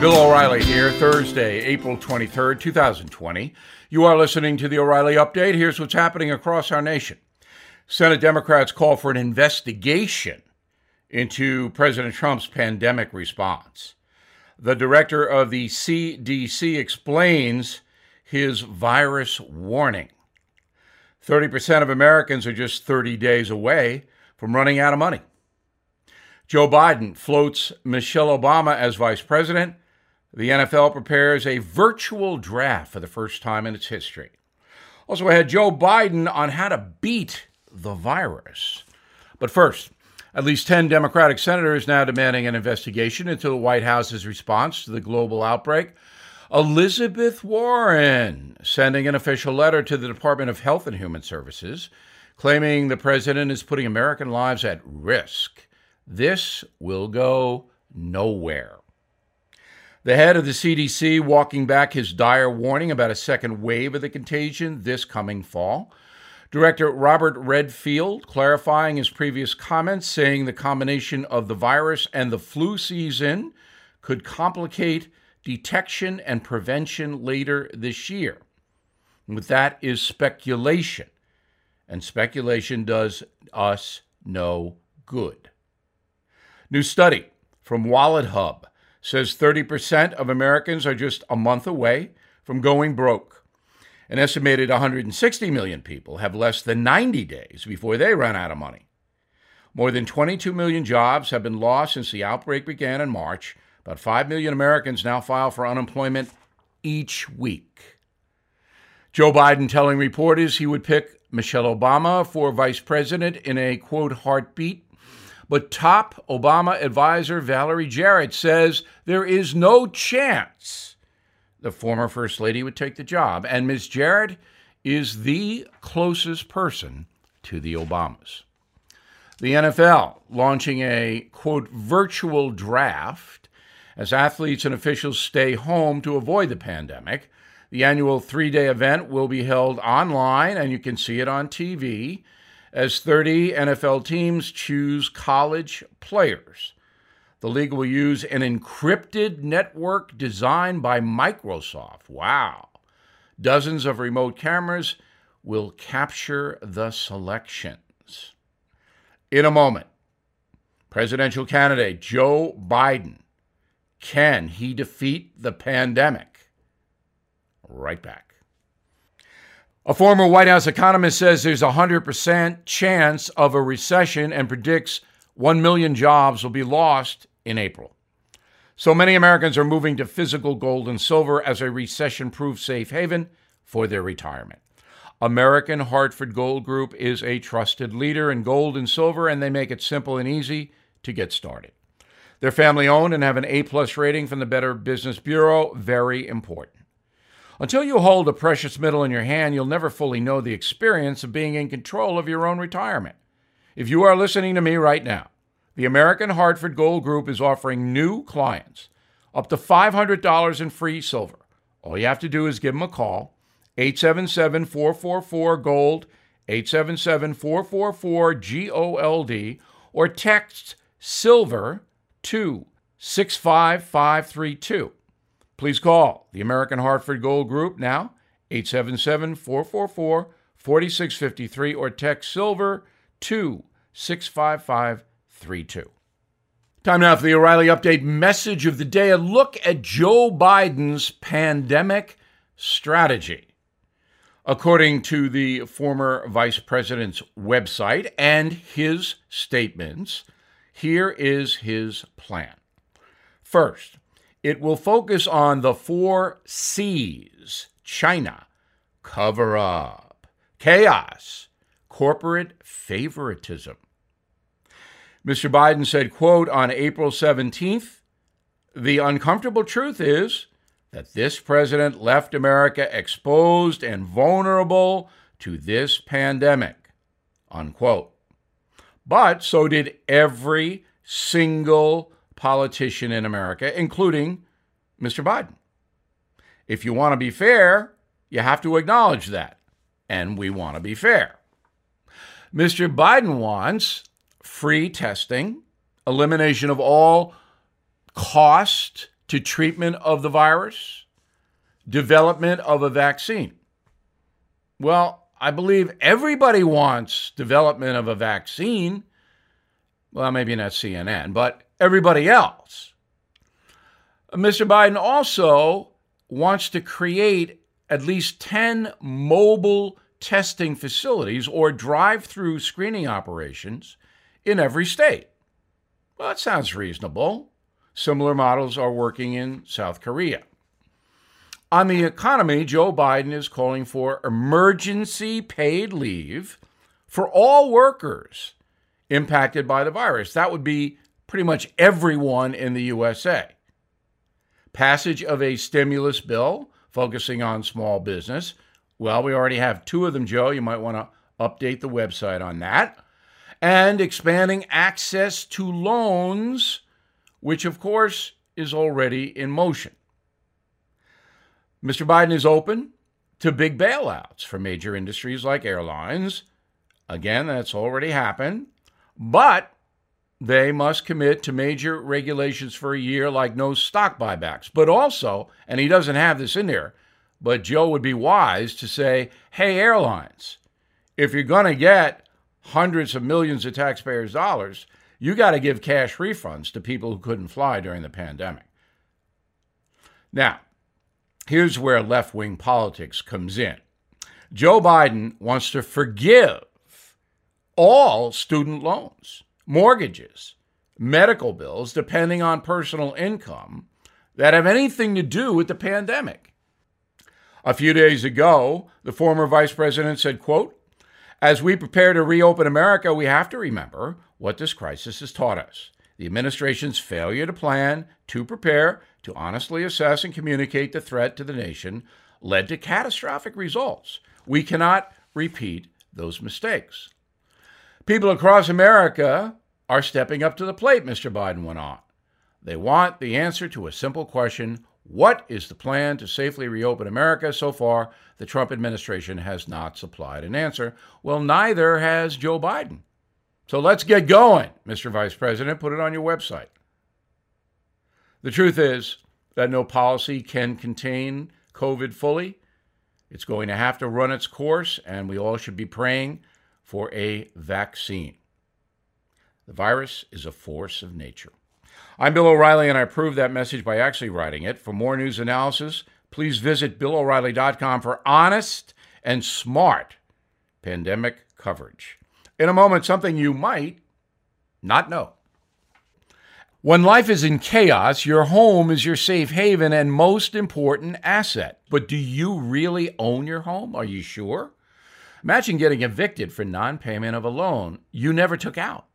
Bill O'Reilly here, Thursday, April 23rd, 2020. You are listening to the O'Reilly Update. Here's what's happening across our nation. Senate Democrats call for an investigation into President Trump's pandemic response. The director of the CDC explains his virus warning. 30% of Americans are just 30 days away from running out of money. Joe Biden floats Michelle Obama as vice president the NFL prepares a virtual draft for the first time in its history. Also, we had Joe Biden on how to beat the virus. But first, at least 10 Democratic senators now demanding an investigation into the White House's response to the global outbreak. Elizabeth Warren sending an official letter to the Department of Health and Human Services claiming the president is putting American lives at risk. This will go nowhere. The head of the CDC walking back his dire warning about a second wave of the contagion this coming fall. Director Robert Redfield clarifying his previous comments, saying the combination of the virus and the flu season could complicate detection and prevention later this year. With that is speculation, and speculation does us no good. New study from WalletHub says 30% of Americans are just a month away from going broke. An estimated 160 million people have less than 90 days before they run out of money. More than 22 million jobs have been lost since the outbreak began in March. About 5 million Americans now file for unemployment each week. Joe Biden telling reporters he would pick Michelle Obama for vice president in a quote heartbeat but top Obama advisor Valerie Jarrett says there is no chance the former First Lady would take the job. And Ms. Jarrett is the closest person to the Obamas. The NFL launching a quote virtual draft as athletes and officials stay home to avoid the pandemic. The annual three day event will be held online, and you can see it on TV as 30 NFL teams choose college players. The league will use an encrypted network designed by Microsoft. Wow. Dozens of remote cameras will capture the selections. In a moment, presidential candidate Joe Biden. Can he defeat the pandemic? Right back. A former White House economist says there's a 100% chance of a recession and predicts 1 million jobs will be lost in April. So many Americans are moving to physical gold and silver as a recession proof safe haven for their retirement. American Hartford Gold Group is a trusted leader in gold and silver, and they make it simple and easy to get started. They're family owned and have an A plus rating from the Better Business Bureau, very important. Until you hold a precious metal in your hand, you'll never fully know the experience of being in control of your own retirement. If you are listening to me right now, the American Hartford Gold Group is offering new clients up to $500 in free silver. All you have to do is give them a call, 877 444 Gold, 877 444 G O L D, or text silver to 65532. Please call the American Hartford Gold Group now, 877 444 4653, or text Silver to 65532. Time now for the O'Reilly Update message of the day a look at Joe Biden's pandemic strategy. According to the former vice president's website and his statements, here is his plan. First, it will focus on the four C's China, cover up, chaos, corporate favoritism. Mr. Biden said, quote, on April 17th, the uncomfortable truth is that this president left America exposed and vulnerable to this pandemic, unquote. But so did every single politician in America, including Mr. Biden. If you want to be fair, you have to acknowledge that. And we want to be fair. Mr. Biden wants free testing, elimination of all cost to treatment of the virus, development of a vaccine. Well, I believe everybody wants development of a vaccine. Well, maybe not CNN, but everybody else. Mr. Biden also wants to create at least 10 mobile testing facilities or drive through screening operations in every state. Well, that sounds reasonable. Similar models are working in South Korea. On the economy, Joe Biden is calling for emergency paid leave for all workers impacted by the virus. That would be pretty much everyone in the USA. Passage of a stimulus bill focusing on small business. Well, we already have two of them, Joe. You might want to update the website on that. And expanding access to loans, which of course is already in motion. Mr. Biden is open to big bailouts for major industries like airlines. Again, that's already happened. But they must commit to major regulations for a year, like no stock buybacks. But also, and he doesn't have this in there, but Joe would be wise to say, hey, airlines, if you're going to get hundreds of millions of taxpayers' dollars, you got to give cash refunds to people who couldn't fly during the pandemic. Now, here's where left wing politics comes in. Joe Biden wants to forgive all student loans mortgages, medical bills, depending on personal income, that have anything to do with the pandemic. A few days ago, the former vice president said, quote, as we prepare to reopen America, we have to remember what this crisis has taught us. The administration's failure to plan, to prepare, to honestly assess and communicate the threat to the nation led to catastrophic results. We cannot repeat those mistakes. People across America are stepping up to the plate, Mr. Biden went on. They want the answer to a simple question What is the plan to safely reopen America? So far, the Trump administration has not supplied an answer. Well, neither has Joe Biden. So let's get going, Mr. Vice President. Put it on your website. The truth is that no policy can contain COVID fully. It's going to have to run its course, and we all should be praying for a vaccine. The virus is a force of nature. I'm Bill O'Reilly, and I prove that message by actually writing it. For more news analysis, please visit BillO'Reilly.com for honest and smart pandemic coverage. In a moment, something you might not know. When life is in chaos, your home is your safe haven and most important asset. But do you really own your home? Are you sure? Imagine getting evicted for non payment of a loan you never took out.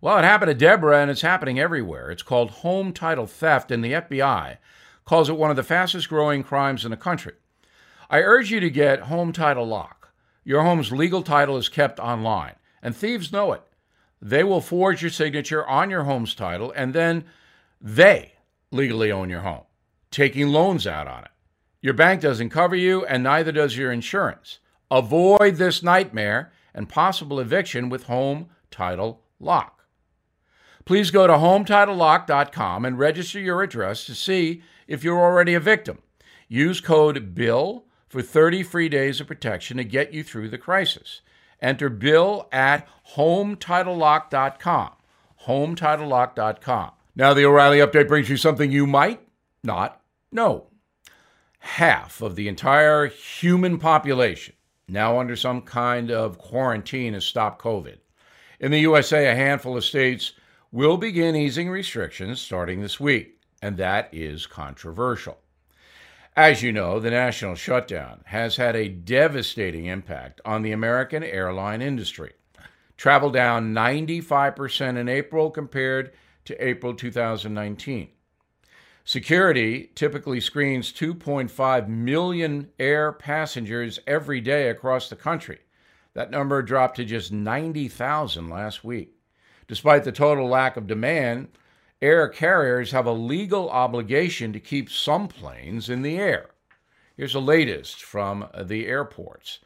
Well, it happened to Deborah and it's happening everywhere. It's called home title theft, and the FBI calls it one of the fastest growing crimes in the country. I urge you to get Home Title Lock. Your home's legal title is kept online, and thieves know it. They will forge your signature on your home's title, and then they legally own your home, taking loans out on it. Your bank doesn't cover you, and neither does your insurance. Avoid this nightmare and possible eviction with Home Title Lock. Please go to HometitleLock.com and register your address to see if you're already a victim. Use code BILL for 30 free days of protection to get you through the crisis. Enter BILL at HometitleLock.com. HometitleLock.com. Now, the O'Reilly update brings you something you might not know. Half of the entire human population now under some kind of quarantine has stopped COVID. In the USA, a handful of states will begin easing restrictions starting this week, and that is controversial. As you know, the national shutdown has had a devastating impact on the American airline industry. Travel down 95% in April compared to April 2019. Security typically screens 2.5 million air passengers every day across the country. That number dropped to just 90,000 last week. Despite the total lack of demand, air carriers have a legal obligation to keep some planes in the air. Here's the latest from the airports.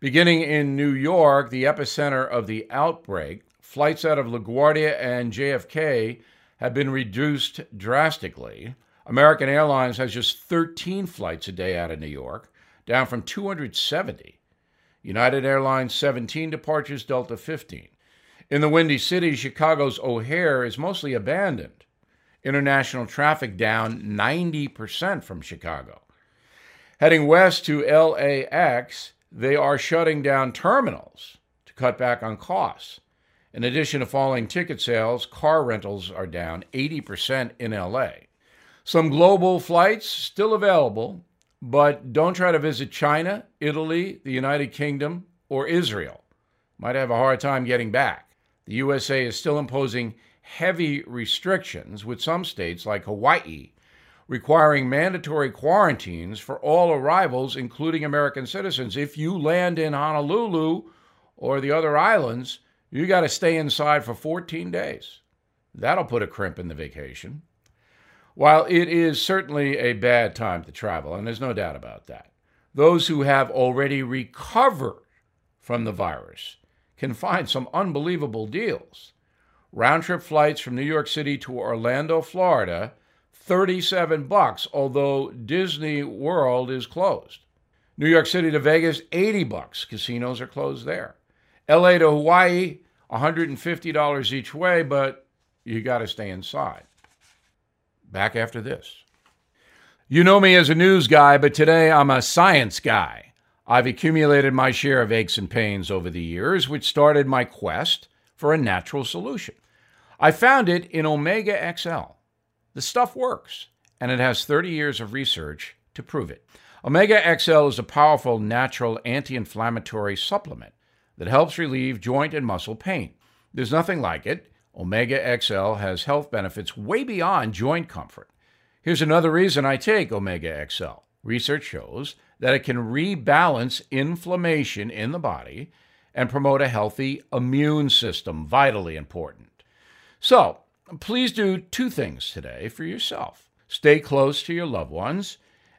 Beginning in New York, the epicenter of the outbreak, flights out of LaGuardia and JFK have been reduced drastically. American Airlines has just 13 flights a day out of New York, down from 270. United Airlines 17 departures, Delta 15. In the Windy City, Chicago's O'Hare is mostly abandoned. International traffic down 90% from Chicago. Heading west to LAX, they are shutting down terminals to cut back on costs. In addition to falling ticket sales, car rentals are down 80% in LA. Some global flights still available, but don't try to visit China, Italy, the United Kingdom, or Israel. Might have a hard time getting back. The USA is still imposing heavy restrictions, with some states like Hawaii requiring mandatory quarantines for all arrivals, including American citizens. If you land in Honolulu or the other islands, you got to stay inside for 14 days. That'll put a crimp in the vacation. While it is certainly a bad time to travel, and there's no doubt about that, those who have already recovered from the virus can find some unbelievable deals. Round trip flights from New York City to Orlando, Florida, 37 bucks, although Disney World is closed. New York City to Vegas, 80 bucks. Casinos are closed there. LA to Hawaii, $150 each way, but you got to stay inside. Back after this. You know me as a news guy, but today I'm a science guy. I've accumulated my share of aches and pains over the years, which started my quest for a natural solution. I found it in Omega XL. The stuff works, and it has 30 years of research to prove it. Omega XL is a powerful natural anti inflammatory supplement that helps relieve joint and muscle pain. There's nothing like it. Omega XL has health benefits way beyond joint comfort. Here's another reason I take Omega XL. Research shows that it can rebalance inflammation in the body and promote a healthy immune system, vitally important. So, please do two things today for yourself. Stay close to your loved ones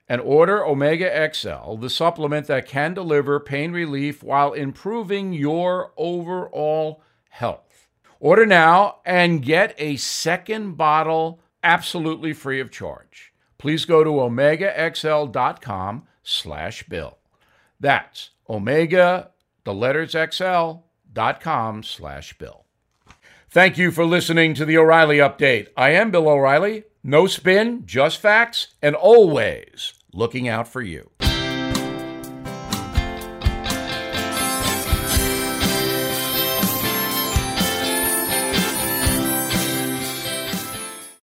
and order Omega XL, the supplement that can deliver pain relief while improving your overall health. Order now and get a second bottle absolutely free of charge. Please go to omegaxl.com slash bill. That's omega, the letters xl.com slash bill. Thank you for listening to the O'Reilly Update. I am Bill O'Reilly. No spin, just facts, and always looking out for you.